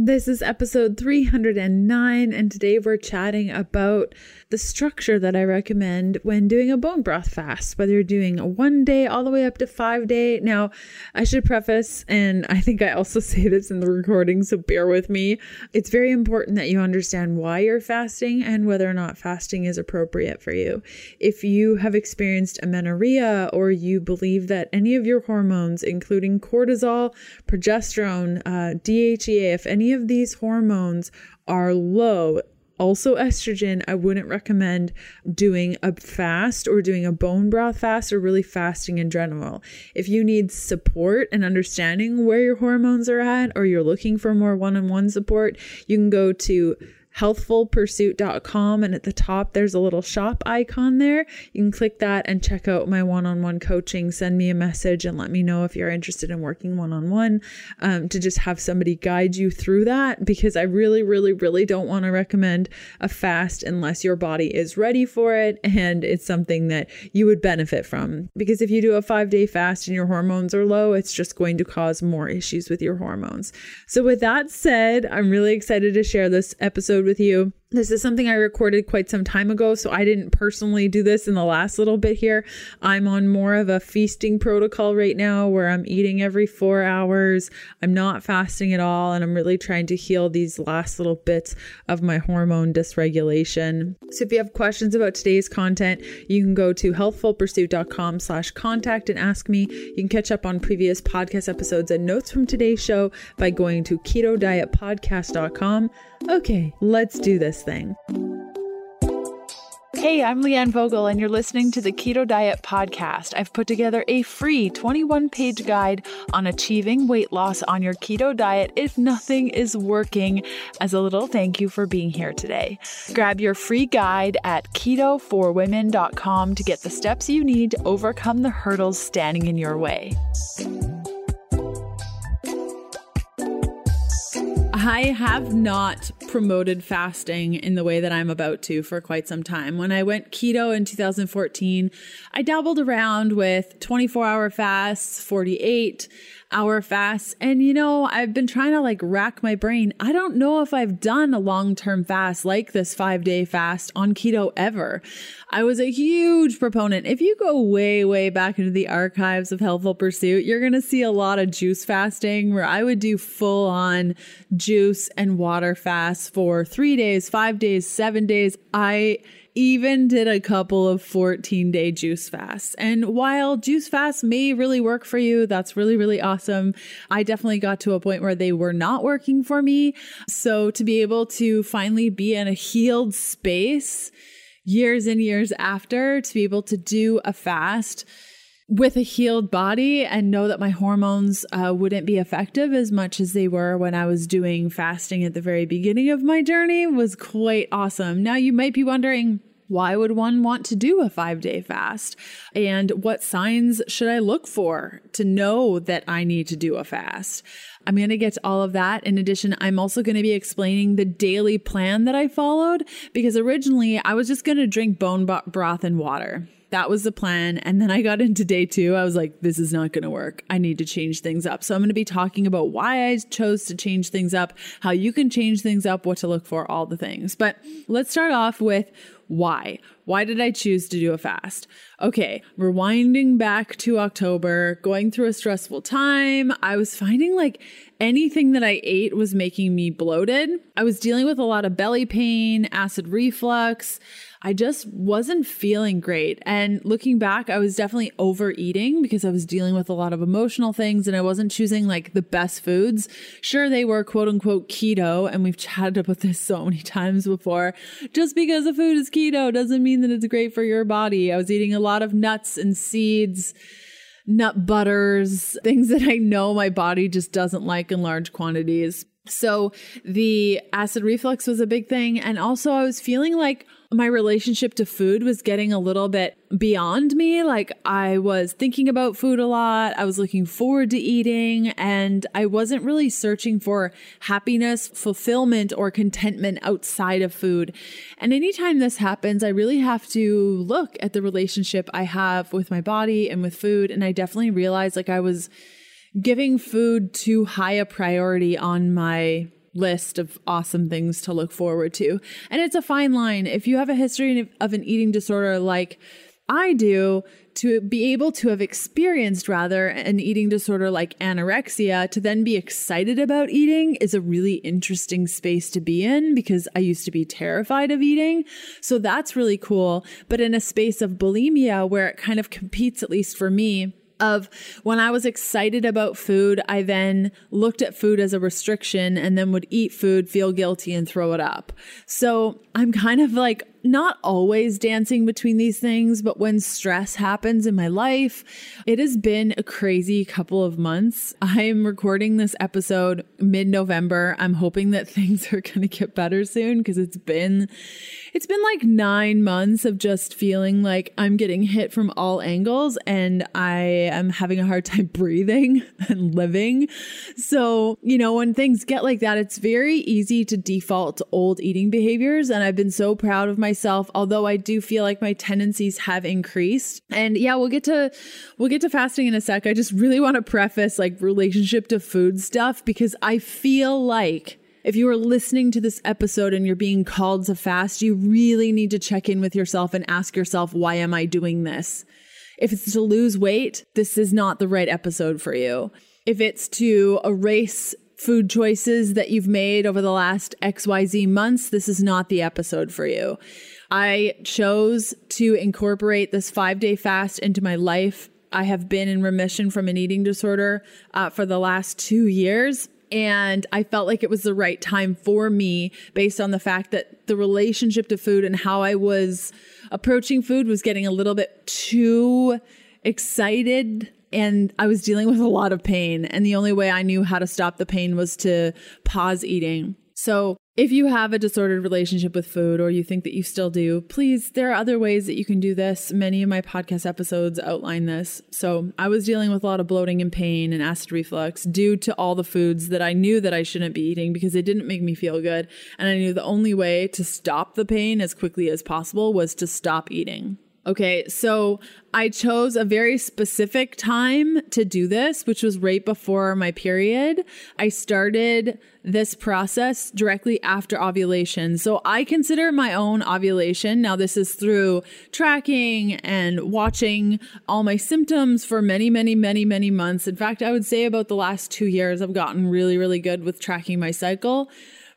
This is episode 309, and today we're chatting about the structure that I recommend when doing a bone broth fast, whether you're doing a one day all the way up to five day. Now, I should preface, and I think I also say this in the recording, so bear with me. It's very important that you understand why you're fasting and whether or not fasting is appropriate for you. If you have experienced amenorrhea or you believe that any of your hormones, including cortisol, progesterone, uh, DHEA, if any of these hormones are low, also estrogen, I wouldn't recommend doing a fast or doing a bone broth fast or really fasting in general. If you need support and understanding where your hormones are at or you're looking for more one on one support, you can go to healthfulpursuit.com and at the top there's a little shop icon there. You can click that and check out my one-on-one coaching. Send me a message and let me know if you're interested in working one-on-one um, to just have somebody guide you through that because I really, really, really don't want to recommend a fast unless your body is ready for it and it's something that you would benefit from. Because if you do a five day fast and your hormones are low, it's just going to cause more issues with your hormones. So with that said, I'm really excited to share this episode with you. This is something I recorded quite some time ago, so I didn't personally do this in the last little bit here. I'm on more of a feasting protocol right now where I'm eating every four hours. I'm not fasting at all, and I'm really trying to heal these last little bits of my hormone dysregulation. So if you have questions about today's content, you can go to healthfulpursuit.com slash contact and ask me. You can catch up on previous podcast episodes and notes from today's show by going to ketodietpodcast.com. Okay, let's do this thing. Hey, I'm Leanne Vogel, and you're listening to the Keto Diet Podcast. I've put together a free 21 page guide on achieving weight loss on your keto diet if nothing is working, as a little thank you for being here today. Grab your free guide at ketoforwomen.com to get the steps you need to overcome the hurdles standing in your way. I have not promoted fasting in the way that I'm about to for quite some time. When I went keto in 2014, I dabbled around with 24 hour fasts, 48 hour fasts. And you know, I've been trying to like rack my brain. I don't know if I've done a long term fast like this five day fast on keto ever. I was a huge proponent. If you go way, way back into the archives of Healthful Pursuit, you're going to see a lot of juice fasting where I would do full on juice and water for three days, five days, seven days. I even did a couple of 14 day juice fasts. And while juice fasts may really work for you, that's really, really awesome. I definitely got to a point where they were not working for me. So to be able to finally be in a healed space years and years after, to be able to do a fast with a healed body and know that my hormones uh, wouldn't be effective as much as they were when I was doing fasting at the very beginning of my journey was quite awesome. Now, you might be wondering, why would one want to do a five day fast? And what signs should I look for to know that I need to do a fast? I'm going to get to all of that. In addition, I'm also going to be explaining the daily plan that I followed because originally I was just going to drink bone broth and water. That was the plan. And then I got into day two. I was like, this is not going to work. I need to change things up. So I'm going to be talking about why I chose to change things up, how you can change things up, what to look for, all the things. But let's start off with why? Why did I choose to do a fast? Okay, rewinding back to October, going through a stressful time, I was finding like anything that I ate was making me bloated. I was dealing with a lot of belly pain, acid reflux. I just wasn't feeling great. And looking back, I was definitely overeating because I was dealing with a lot of emotional things and I wasn't choosing like the best foods. Sure, they were quote unquote keto, and we've chatted about this so many times before. Just because a food is keto doesn't mean that it's great for your body. I was eating a lot of nuts and seeds nut butters, things that I know my body just doesn't like in large quantities. So the acid reflux was a big thing. And also, I was feeling like my relationship to food was getting a little bit beyond me. Like I was thinking about food a lot. I was looking forward to eating and I wasn't really searching for happiness, fulfillment, or contentment outside of food. And anytime this happens, I really have to look at the relationship I have with my body and with food. And I definitely realized like I was giving food too high a priority on my list of awesome things to look forward to. And it's a fine line. If you have a history of an eating disorder like I do, to be able to have experienced rather an eating disorder like anorexia to then be excited about eating is a really interesting space to be in because I used to be terrified of eating. So that's really cool. But in a space of bulimia where it kind of competes, at least for me, of when I was excited about food, I then looked at food as a restriction and then would eat food, feel guilty, and throw it up. So I'm kind of like not always dancing between these things, but when stress happens in my life, it has been a crazy couple of months. I'm recording this episode mid November. I'm hoping that things are going to get better soon because it's been it's been like 9 months of just feeling like I'm getting hit from all angles and I am having a hard time breathing and living. So, you know, when things get like that, it's very easy to default to old eating behaviors and I've been so proud of myself, although I do feel like my tendencies have increased. And yeah, we'll get to we'll get to fasting in a sec. I just really want to preface like relationship to food stuff because I feel like if you are listening to this episode and you're being called to fast, you really need to check in with yourself and ask yourself, why am I doing this? If it's to lose weight, this is not the right episode for you. If it's to erase food choices that you've made over the last XYZ months, this is not the episode for you. I chose to incorporate this five day fast into my life. I have been in remission from an eating disorder uh, for the last two years. And I felt like it was the right time for me based on the fact that the relationship to food and how I was approaching food was getting a little bit too excited and I was dealing with a lot of pain. And the only way I knew how to stop the pain was to pause eating. So, if you have a disordered relationship with food or you think that you still do, please, there are other ways that you can do this. Many of my podcast episodes outline this. So, I was dealing with a lot of bloating and pain and acid reflux due to all the foods that I knew that I shouldn't be eating because they didn't make me feel good. And I knew the only way to stop the pain as quickly as possible was to stop eating. Okay, so I chose a very specific time to do this, which was right before my period. I started this process directly after ovulation. So I consider my own ovulation. Now, this is through tracking and watching all my symptoms for many, many, many, many months. In fact, I would say about the last two years, I've gotten really, really good with tracking my cycle.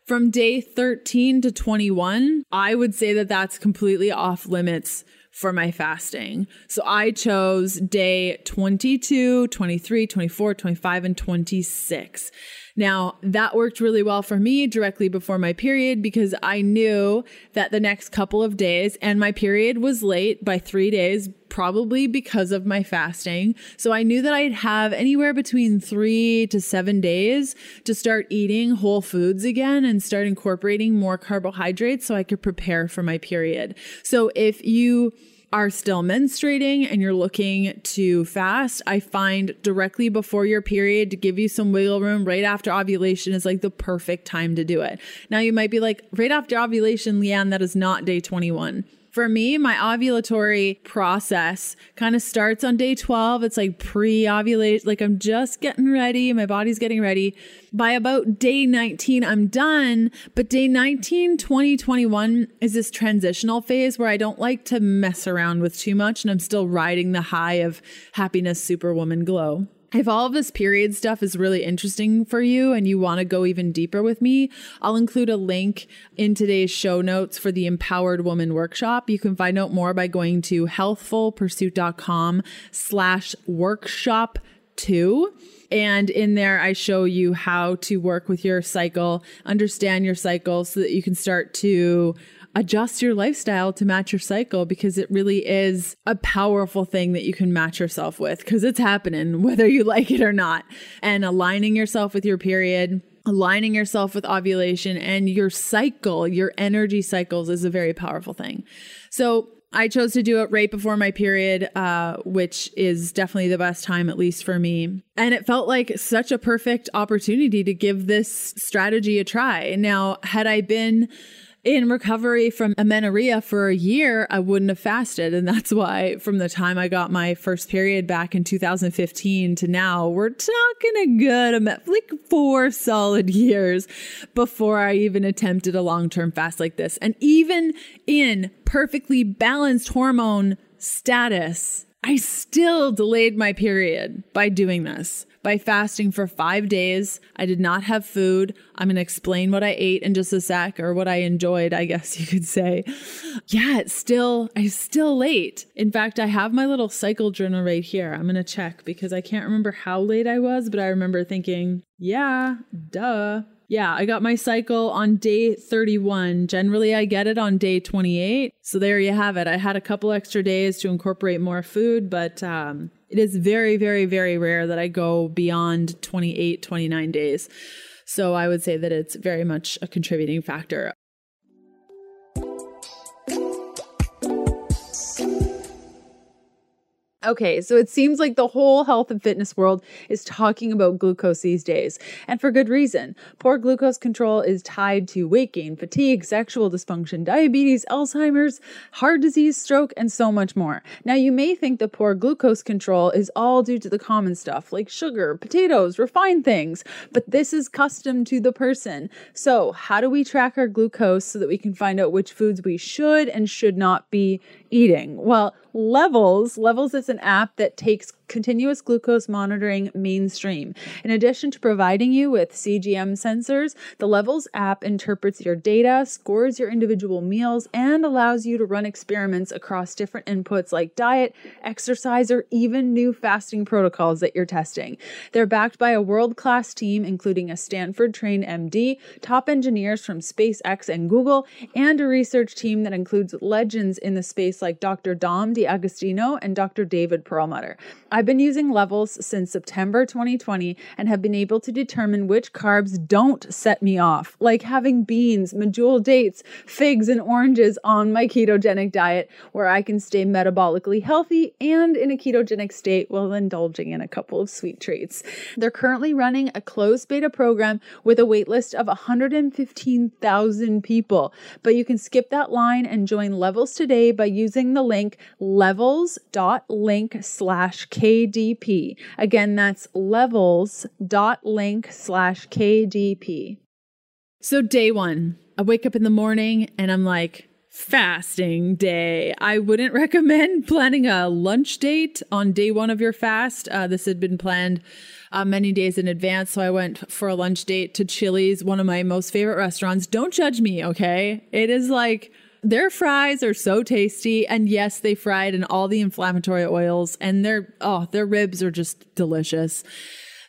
From day 13 to 21, I would say that that's completely off limits for my fasting. So I chose day 22, 23, 24, 25, and 26. Now, that worked really well for me directly before my period because I knew that the next couple of days, and my period was late by three days, probably because of my fasting. So I knew that I'd have anywhere between three to seven days to start eating whole foods again and start incorporating more carbohydrates so I could prepare for my period. So if you are still menstruating and you're looking to fast, I find directly before your period to give you some wiggle room right after ovulation is like the perfect time to do it. Now you might be like, right after ovulation, Leanne, that is not day 21 for me, my ovulatory process kind of starts on day 12. It's like pre ovulation, like I'm just getting ready. My body's getting ready. By about day 19, I'm done. But day 19, 20, 21 is this transitional phase where I don't like to mess around with too much and I'm still riding the high of happiness, superwoman glow. If all of this period stuff is really interesting for you and you want to go even deeper with me, I'll include a link in today's show notes for the Empowered Woman Workshop. You can find out more by going to healthfulpursuit.com slash workshop two. And in there, I show you how to work with your cycle, understand your cycle so that you can start to adjust your lifestyle to match your cycle because it really is a powerful thing that you can match yourself with because it's happening whether you like it or not. And aligning yourself with your period aligning yourself with ovulation and your cycle, your energy cycles is a very powerful thing. So I chose to do it right before my period, uh, which is definitely the best time, at least for me. And it felt like such a perfect opportunity to give this strategy a try. Now, had I been in recovery from amenorrhea for a year, I wouldn't have fasted. And that's why from the time I got my first period back in 2015 to now, we're talking a good like four solid years before I even attempted a long term fast like this. And even in perfectly balanced hormone status, I still delayed my period by doing this by fasting for five days. I did not have food. I'm going to explain what I ate in just a sec or what I enjoyed, I guess you could say. Yeah, it's still, I'm still late. In fact, I have my little cycle journal right here. I'm going to check because I can't remember how late I was, but I remember thinking, yeah, duh. Yeah, I got my cycle on day 31. Generally, I get it on day 28. So there you have it. I had a couple extra days to incorporate more food, but um, it is very, very, very rare that I go beyond 28, 29 days. So I would say that it's very much a contributing factor. Okay, so it seems like the whole health and fitness world is talking about glucose these days, and for good reason. Poor glucose control is tied to weight gain, fatigue, sexual dysfunction, diabetes, Alzheimer's, heart disease, stroke, and so much more. Now, you may think that poor glucose control is all due to the common stuff like sugar, potatoes, refined things, but this is custom to the person. So, how do we track our glucose so that we can find out which foods we should and should not be eating? Well, Levels, Levels is an app that takes continuous glucose monitoring mainstream. In addition to providing you with CGM sensors, the Levels app interprets your data, scores your individual meals, and allows you to run experiments across different inputs like diet, exercise, or even new fasting protocols that you're testing. They're backed by a world class team, including a Stanford trained MD, top engineers from SpaceX and Google, and a research team that includes legends in the space like Dr. Dom D'Agostino and Dr. David Perlmutter. I've been using levels since September 2020 and have been able to determine which carbs don't set me off, like having beans, medjool dates, figs, and oranges on my ketogenic diet, where I can stay metabolically healthy and in a ketogenic state while indulging in a couple of sweet treats. They're currently running a closed beta program with a waitlist of 115,000 people, but you can skip that line and join Levels today by using the link levels.link slash KDP. Again, that's levels.link slash KDP. So, day one, I wake up in the morning and I'm like, fasting day. I wouldn't recommend planning a lunch date on day one of your fast. Uh, this had been planned uh, many days in advance. So I went for a lunch date to Chili's, one of my most favorite restaurants. Don't judge me, okay? It is like their fries are so tasty. And yes, they fried in all the inflammatory oils and their, oh, their ribs are just delicious.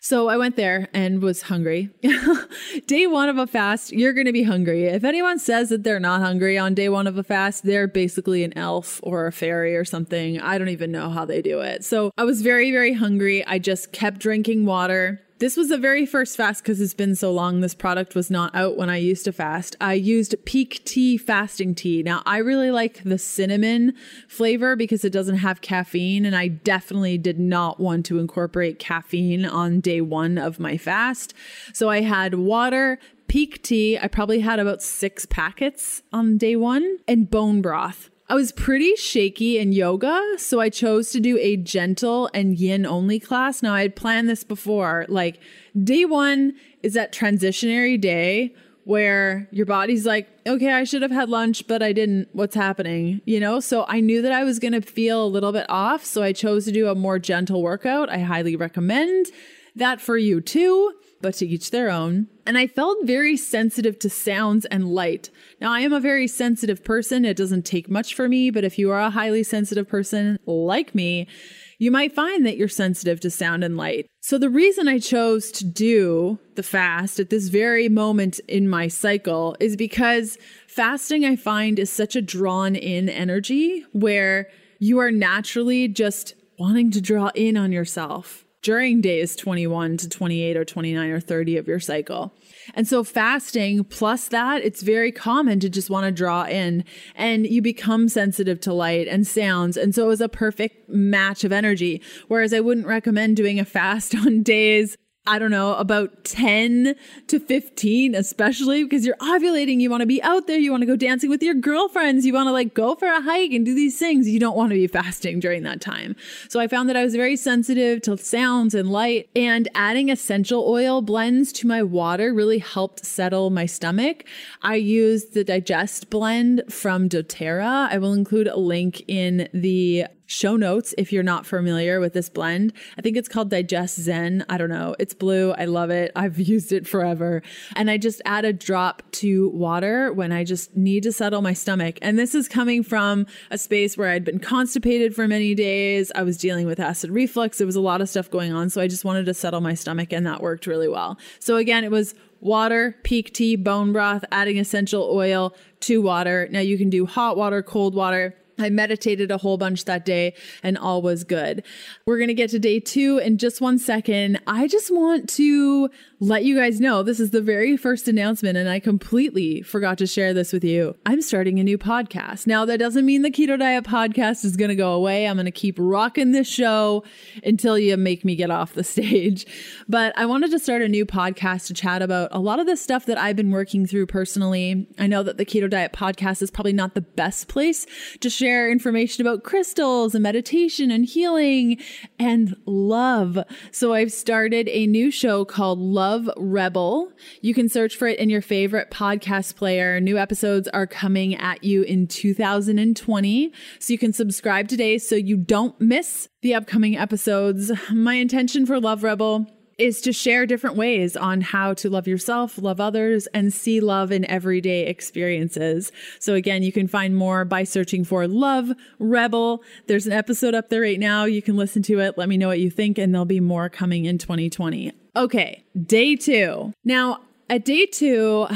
So I went there and was hungry. day one of a fast, you're going to be hungry. If anyone says that they're not hungry on day one of a fast, they're basically an elf or a fairy or something. I don't even know how they do it. So I was very, very hungry. I just kept drinking water. This was the very first fast because it's been so long. This product was not out when I used to fast. I used Pique Tea fasting tea. Now, I really like the cinnamon flavor because it doesn't have caffeine, and I definitely did not want to incorporate caffeine on day one of my fast. So I had water, Pique Tea. I probably had about six packets on day one, and bone broth. I was pretty shaky in yoga, so I chose to do a gentle and yin only class. Now, I had planned this before. Like, day one is that transitionary day where your body's like, okay, I should have had lunch, but I didn't. What's happening? You know? So I knew that I was going to feel a little bit off. So I chose to do a more gentle workout. I highly recommend that for you too but to each their own. And I felt very sensitive to sounds and light. Now, I am a very sensitive person. It doesn't take much for me, but if you are a highly sensitive person like me, you might find that you're sensitive to sound and light. So, the reason I chose to do the fast at this very moment in my cycle is because fasting, I find, is such a drawn in energy where you are naturally just wanting to draw in on yourself during days 21 to 28 or 29 or 30 of your cycle. And so fasting plus that, it's very common to just want to draw in and you become sensitive to light and sounds. And so it was a perfect match of energy. Whereas I wouldn't recommend doing a fast on days I don't know, about 10 to 15, especially because you're ovulating. You want to be out there. You want to go dancing with your girlfriends. You want to like go for a hike and do these things. You don't want to be fasting during that time. So I found that I was very sensitive to sounds and light, and adding essential oil blends to my water really helped settle my stomach. I used the Digest blend from doTERRA. I will include a link in the show notes if you're not familiar with this blend. I think it's called Digest Zen. I don't know. It's blue. I love it. I've used it forever. And I just add a drop to water when I just need to settle my stomach. And this is coming from a space where I'd been constipated for many days. I was dealing with acid reflux. There was a lot of stuff going on. So I just wanted to settle my stomach and that worked really well. So again, it was water, Pique tea, bone broth, adding essential oil to water. Now you can do hot water, cold water I meditated a whole bunch that day and all was good. We're going to get to day two in just one second. I just want to let you guys know this is the very first announcement, and I completely forgot to share this with you. I'm starting a new podcast. Now, that doesn't mean the Keto Diet podcast is going to go away. I'm going to keep rocking this show until you make me get off the stage. But I wanted to start a new podcast to chat about a lot of the stuff that I've been working through personally. I know that the Keto Diet podcast is probably not the best place to share information about crystals and meditation and healing and love. So I've started a new show called Love Rebel. You can search for it in your favorite podcast player. New episodes are coming at you in 2020. So you can subscribe today so you don't miss the upcoming episodes. My intention for Love Rebel is to share different ways on how to love yourself, love others, and see love in everyday experiences. So, again, you can find more by searching for Love Rebel. There's an episode up there right now. You can listen to it. Let me know what you think, and there'll be more coming in 2020. Okay, day two. Now, at day two,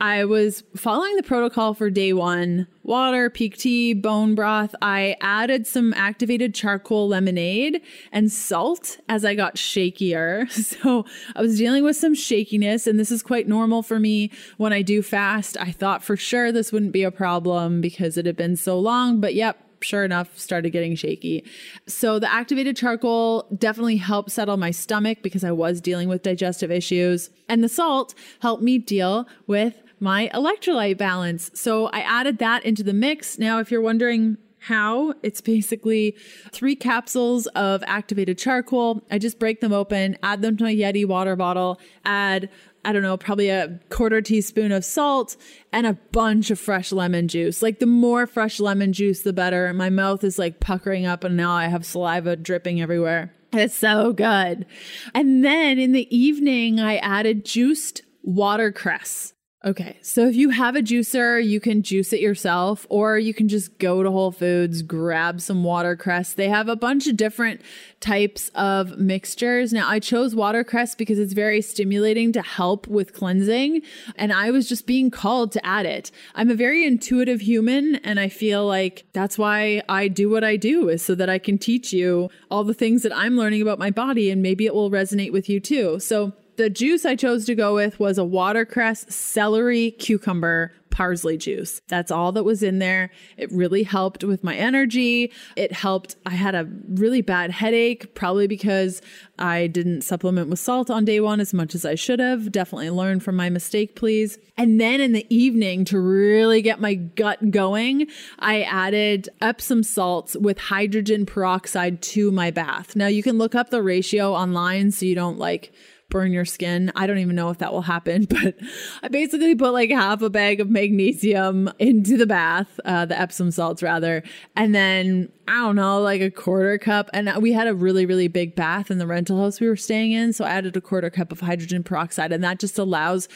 I was following the protocol for day one water, Pique tea, bone broth. I added some activated charcoal lemonade and salt as I got shakier. So I was dealing with some shakiness, and this is quite normal for me when I do fast. I thought for sure this wouldn't be a problem because it had been so long, but yep, sure enough, started getting shaky. So the activated charcoal definitely helped settle my stomach because I was dealing with digestive issues. And the salt helped me deal with my electrolyte balance. So I added that into the mix. Now, if you're wondering, how it's basically three capsules of activated charcoal. I just break them open, add them to my Yeti water bottle, add I don't know, probably a quarter teaspoon of salt and a bunch of fresh lemon juice. Like the more fresh lemon juice, the better. My mouth is like puckering up, and now I have saliva dripping everywhere. It's so good. And then in the evening, I added juiced watercress. Okay, so if you have a juicer, you can juice it yourself, or you can just go to Whole Foods, grab some watercress. They have a bunch of different types of mixtures. Now, I chose watercress because it's very stimulating to help with cleansing, and I was just being called to add it. I'm a very intuitive human, and I feel like that's why I do what I do, is so that I can teach you all the things that I'm learning about my body, and maybe it will resonate with you too. So, the juice I chose to go with was a watercress, celery, cucumber, parsley juice. That's all that was in there. It really helped with my energy. It helped. I had a really bad headache, probably because I didn't supplement with salt on day one as much as I should have. Definitely learn from my mistake, please. And then in the evening, to really get my gut going, I added Epsom salts with hydrogen peroxide to my bath. Now you can look up the ratio online so you don't like burn your skin. I don't even know if that will happen, but I basically put like half a bag of magnesium into the bath, uh, the Epsom salts rather, and then I don't know, like a quarter cup. And we had a really, really big bath in the rental house we were staying in. So I added a quarter cup of hydrogen peroxide, and that just allows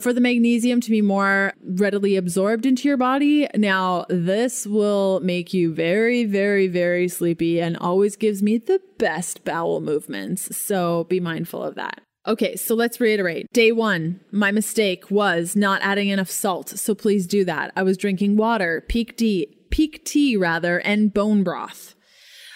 for the magnesium to be more readily absorbed into your body. Now, this will make you very, very, very sleepy and always gives me the best bowel movements. So be mindful of that. Okay, so let's reiterate. Day one, my mistake was not adding enough salt. So please do that. I was drinking water, Pique tea, Pique tea rather, and bone broth.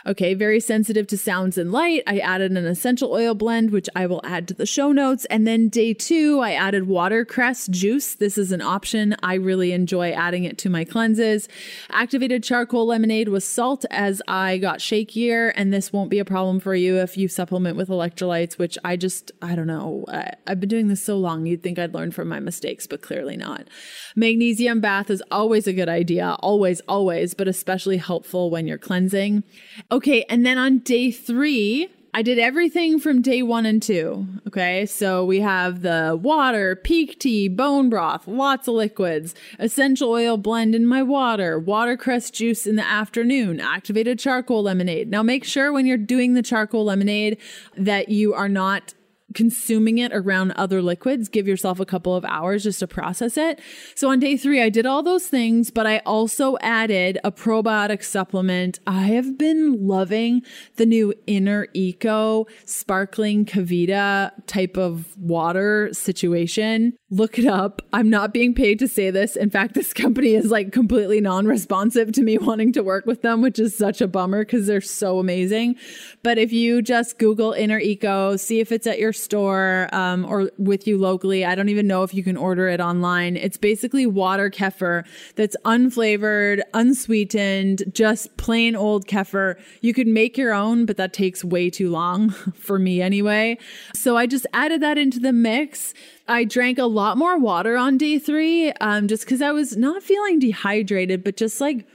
Okay, very sensitive to sounds and light. I added an essential oil blend, which I will add to the show notes. And then day two, I added watercress juice. This is an option. I really enjoy adding it to my cleanses. Activated charcoal lemonade with salt as I got shakier. And this won't be a problem for you if you supplement with electrolytes, which I just, I don't know. I, I've been doing this so long, you'd think I'd learn from my mistakes, but clearly not. Magnesium bath is always a good idea, always, always, but especially helpful when you're cleansing. Okay, and then on day three, I did everything from day one and two. Okay, so we have the water, Pique tea, bone broth, lots of liquids, essential oil blend in my water, watercress juice in the afternoon, activated charcoal lemonade. Now, make sure when you're doing the charcoal lemonade that you are not consuming it around other liquids. Give yourself a couple of hours just to process it. So on day three, I did all those things, but I also added a probiotic supplement. I have been loving the new Inner Eco sparkling KeVita type of water situation. Look it up. I'm not being paid to say this. In fact, this company is like completely non responsive to me wanting to work with them, which is such a bummer because they're so amazing. But if you just Google Inner Eco, see if it's at your store um, or with you locally. I don't even know if you can order it online. It's basically water kefir that's unflavored, unsweetened, just plain old kefir. You could make your own, but that takes way too long for me anyway. So I just added that into the mix. I drank a lot more water on day three um, just because I was not feeling dehydrated, but just like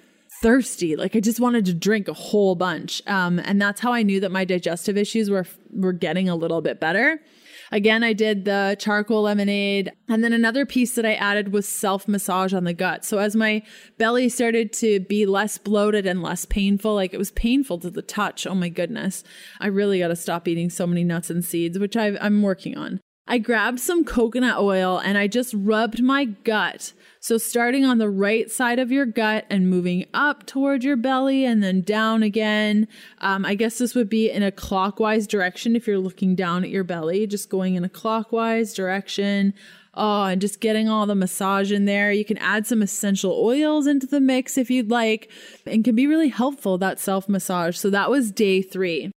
thirsty. Like I just wanted to drink a whole bunch. Um, and that's how I knew that my digestive issues were were getting a little bit better. Again, I did the charcoal lemonade. And then another piece that I added was self massage on the gut. So as my belly started to be less bloated and less painful, like it was painful to the touch. Oh my goodness. I really got to stop eating so many nuts and seeds, which i I'm working on. I grabbed some coconut oil and I just rubbed my gut. So, starting on the right side of your gut and moving up toward your belly and then down again. Um, I guess this would be in a clockwise direction if you're looking down at your belly, just going in a clockwise direction. Oh, and just getting all the massage in there. You can add some essential oils into the mix if you'd like, and can be really helpful that self massage. So, that was day three.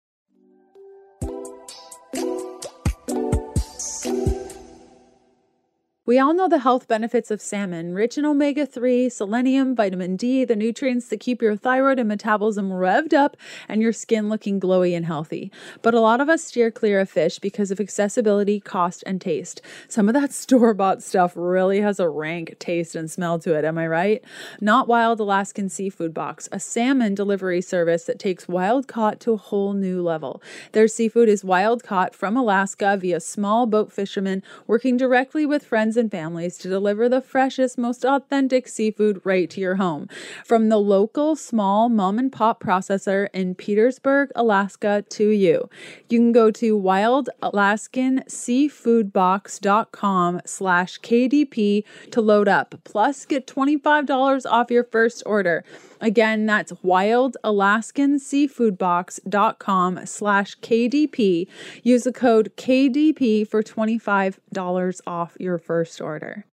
We all know the health benefits of salmon, rich in omega 3, selenium, vitamin D, the nutrients that keep your thyroid and metabolism revved up and your skin looking glowy and healthy. But a lot of us steer clear of fish because of accessibility, cost, and taste. Some of that store bought stuff really has a rank taste and smell to it, am I right? Not Wild Alaskan Seafood Box, a salmon delivery service that takes wild caught to a whole new level. Their seafood is wild caught from Alaska via small boat fishermen working directly with friends and families to deliver the freshest, most authentic seafood right to your home. From the local small mom and pop processor in Petersburg, Alaska to you. You can go to wildalaskanseafoodbox.com slash KDP to load up. Plus, get $25 off your first order. Again, that's wildalaskanseafoodbox.com slash KDP. Use the code KDP for $25 off your first order.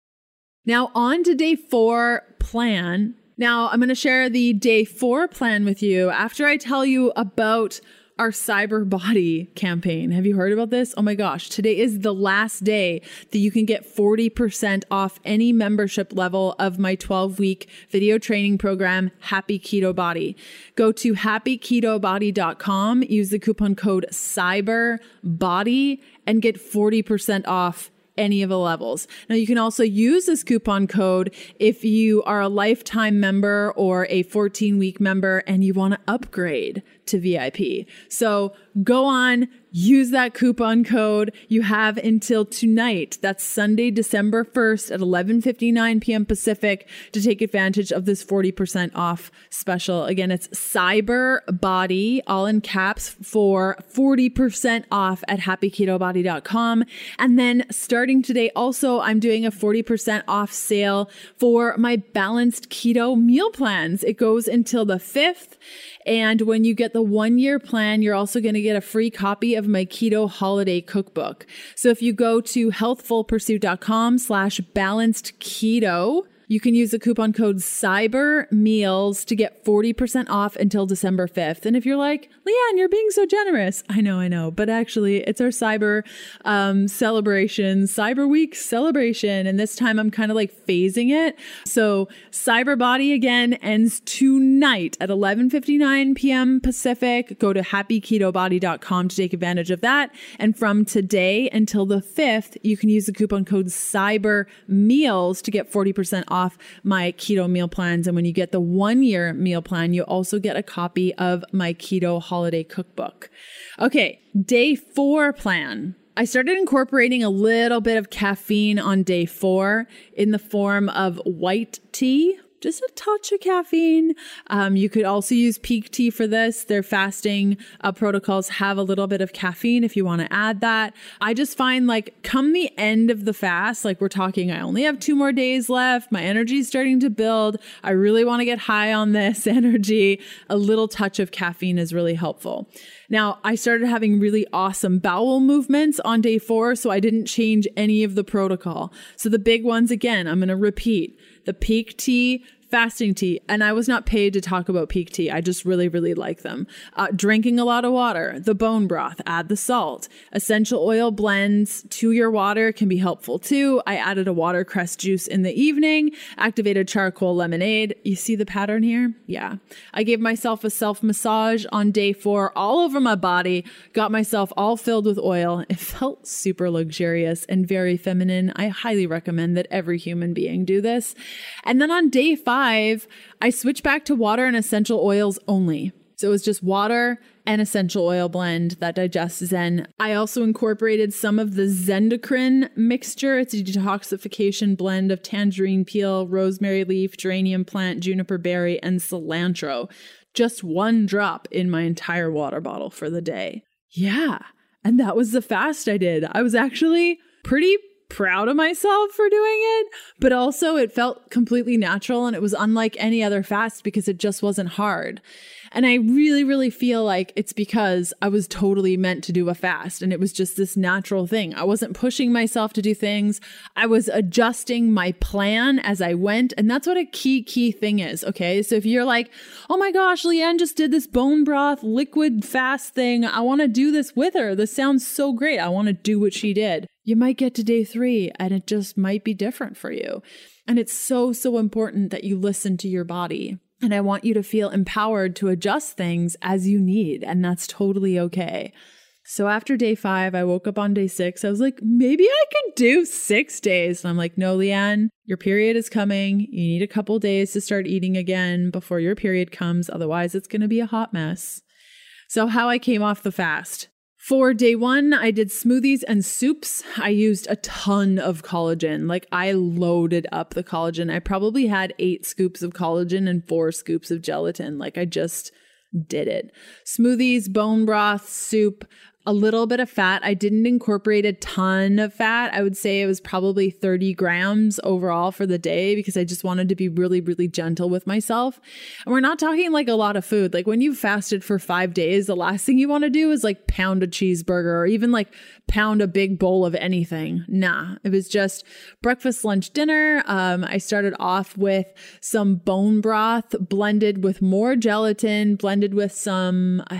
Now, on to day four plan. Now, I'm going to share the day four plan with you after I tell you about our cyber body campaign. Have you heard about this? Oh my gosh, today is the last day that you can get 40% off any membership level of my 12 week video training program, Happy Keto Body. Go to happyketobody.com, use the coupon code CYBERBODY, and get 40% off any of the levels. Now, you can also use this coupon code if you are a lifetime member or a 14 week member and you want to upgrade to VIP. So go on, use that coupon code. You have until tonight, that's Sunday, December 1st at 11:59 p.m. Pacific to take advantage of this 40% off special. Again, it's Cyber Body all in caps for 40% off at happyketobody.com. And then starting today also I'm doing a 40% off sale for my balanced keto meal plans. It goes until the 5th and when you get the one year plan, you're also going to get a free copy of my keto holiday cookbook. So if you go to healthfulpursuit.com slash balanced keto, you can use the coupon code CYBER MEALS to get 40% off until December 5th. And if you're like, Leanne, you're being so generous. I know, I know. But actually, it's our cyber um, celebration, Cyber Week celebration. And this time I'm kind of like phasing it. So Cyber Body again ends tonight at 11:59 p.m. Pacific. Go to happyketobody.com to take advantage of that. And from today until the 5th, you can use the coupon code CYBER MEALS to get 40% off off my keto meal plans. And when you get the one year meal plan, you also get a copy of my keto holiday cookbook. Okay, day four plan. I started incorporating a little bit of caffeine on day four in the form of white tea just a touch of caffeine. Um, you could also use Pique tea for this. Their fasting uh, protocols have a little bit of caffeine if you want to add that. I just find like come the end of the fast, like we're talking, I only have two more days left. My energy is starting to build. I really want to get high on this energy. A little touch of caffeine is really helpful. Now, I started having really awesome bowel movements on day four, so I didn't change any of the protocol. So the big ones, again, I'm going to repeat the Pique tea, fasting tea, and I was not paid to talk about Pique tea. I just really, really like them. Uh, drinking a lot of water, the bone broth, add the salt. Essential oil blends to your water can be helpful too. I added a watercress juice in the evening, activated charcoal lemonade. You see the pattern here? Yeah. I gave myself a self massage on day four all over my body, got myself all filled with oil. It felt super luxurious and very feminine. I highly recommend that every human being do this. And then on day five, five, I switched back to water and essential oils only. So it was just water and essential oil blend that digests Zen. I also incorporated some of the Zendocrine mixture. It's a detoxification blend of tangerine peel, rosemary leaf, geranium plant, juniper berry, and cilantro. Just one drop in my entire water bottle for the day. Yeah. And that was the fast I did. I was actually pretty proud of myself for doing it, but also it felt completely natural and it was unlike any other fast because it just wasn't hard. And I really, really feel like it's because I was totally meant to do a fast and it was just this natural thing. I wasn't pushing myself to do things. I was adjusting my plan as I went. And that's what a key, key thing is. Okay. So if you're like, oh my gosh, Leanne just did this bone broth liquid fast thing. I want to do this with her. This sounds so great. I want to do what she did. You might get to day three and it just might be different for you. And it's so, so important that you listen to your body. And I want you to feel empowered to adjust things as you need. And that's totally okay. So after day five, I woke up on day six. I was like, maybe I could do six days. And I'm like, no, Leanne, your period is coming. You need a couple days to start eating again before your period comes. Otherwise, it's going to be a hot mess. So, how I came off the fast. For day one, I did smoothies and soups. I used a ton of collagen. Like, I loaded up the collagen. I probably had eight scoops of collagen and four scoops of gelatin. Like, I just did it. Smoothies, bone broth, soup a little bit of fat. I didn't incorporate a ton of fat. I would say it was probably 30 grams overall for the day because I just wanted to be really, really gentle with myself. And we're not talking like a lot of food. Like when you fasted for five days, the last thing you want to do is like pound a cheeseburger or even like pound a big bowl of anything. Nah, it was just breakfast, lunch, dinner. Um, I started off with some bone broth blended with more gelatin, blended with some, uh,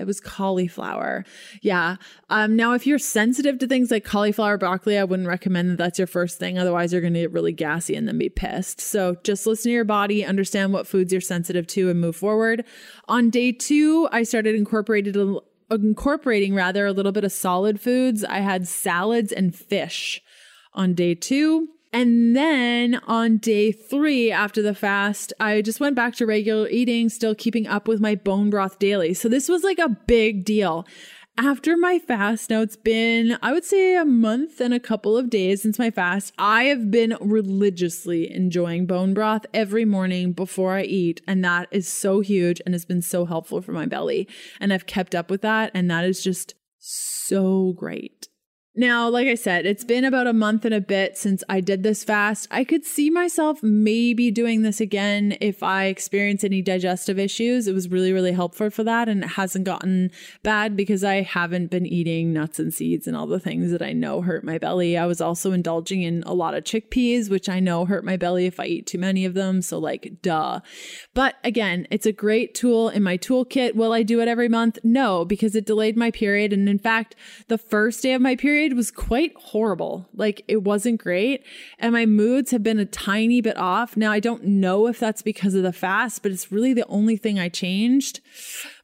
it was cauliflower. Yeah. Um, now, if you're sensitive to things like cauliflower, broccoli, I wouldn't recommend that that's your first thing. Otherwise, you're going to get really gassy and then be pissed. So just listen to your body, understand what foods you're sensitive to, and move forward. On day two, I started incorporated a, incorporating rather a little bit of solid foods. I had salads and fish on day two. And then on day three after the fast, I just went back to regular eating, still keeping up with my bone broth daily. So this was like a big deal after my fast, now it's been, I would say, a month and a couple of days since my fast, I have been religiously enjoying bone broth every morning before I eat. And that is so huge and has been so helpful for my belly. And I've kept up with that. And that is just so great. Now, like I said, it's been about a month and a bit since I did this fast. I could see myself maybe doing this again if I experience any digestive issues. It was really, really helpful for that. And it hasn't gotten bad because I haven't been eating nuts and seeds and all the things that I know hurt my belly. I was also indulging in a lot of chickpeas, which I know hurt my belly if I eat too many of them. So, like, duh. But again, it's a great tool in my toolkit. Will I do it every month? No, because it delayed my period. And in fact, the first day of my period, was quite horrible. Like it wasn't great. And my moods have been a tiny bit off. Now, I don't know if that's because of the fast, but it's really the only thing I changed.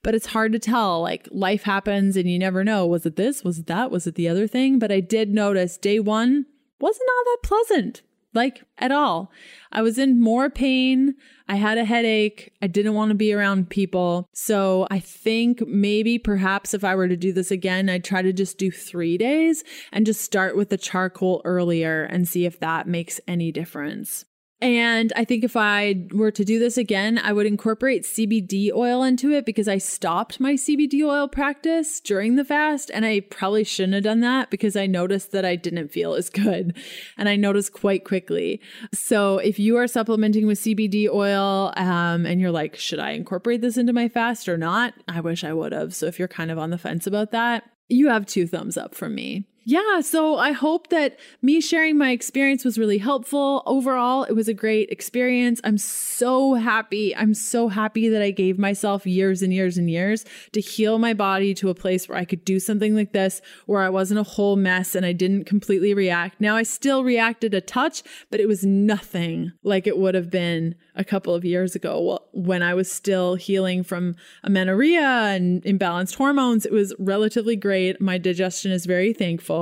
But it's hard to tell. Like life happens and you never know. Was it this? Was it that? Was it the other thing? But I did notice day one wasn't all that pleasant like at all. I was in more pain. I had a headache. I didn't want to be around people. So I think maybe perhaps if I were to do this again, I'd try to just do three days and just start with the charcoal earlier and see if that makes any difference. And I think if I were to do this again, I would incorporate CBD oil into it because I stopped my CBD oil practice during the fast. And I probably shouldn't have done that because I noticed that I didn't feel as good. And I noticed quite quickly. So if you are supplementing with CBD oil um, and you're like, should I incorporate this into my fast or not? I wish I would have. So if you're kind of on the fence about that, you have two thumbs up from me yeah, so I hope that me sharing my experience was really helpful. Overall, it was a great experience. I'm so happy. I'm so happy that I gave myself years and years and years to heal my body to a place where I could do something like this, where I wasn't a whole mess and I didn't completely react. Now, I still reacted a touch, but it was nothing like it would have been a couple of years ago when I was still healing from amenorrhea and imbalanced hormones. It was relatively great. My digestion is very thankful.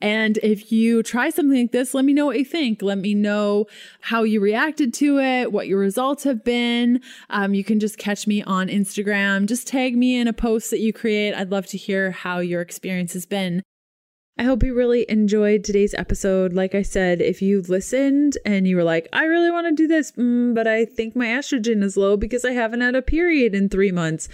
And if you try something like this, let me know what you think. Let me know how you reacted to it, what your results have been. Um, you can just catch me on Instagram. Just tag me in a post that you create. I'd love to hear how your experience has been. I hope you really enjoyed today's episode. Like I said, if you listened and you were like, I really want to do this, mm, but I think my estrogen is low because I haven't had a period in three months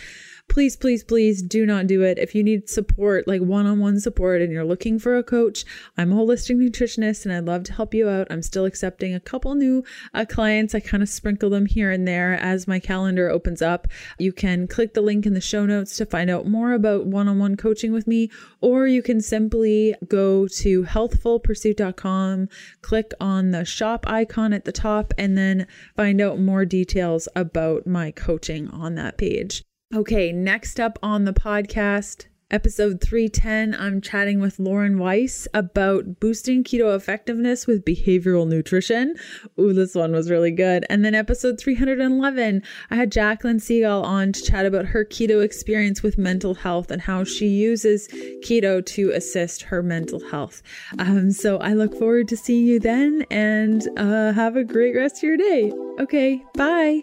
please, please, please do not do it. If you need support, like one on one support, and you're looking for a coach, I'm a holistic nutritionist and I'd love to help you out. I'm still accepting a couple new uh, clients. I kind of sprinkle them here and there as my calendar opens up. You can click the link in the show notes to find out more about one on one coaching with me, or you can simply go to healthfulpursuit.com, click on the shop icon at the top, and then find out more details about my coaching on that page. Okay, next up on the podcast, episode 310, I'm chatting with Lauren Weiss about boosting keto effectiveness with behavioral nutrition. Ooh, this one was really good. And then episode 311, I had Jacqueline Seagal on to chat about her keto experience with mental health and how she uses keto to assist her mental health. Um, so I look forward to seeing you then and uh, have a great rest of your day. Okay, bye.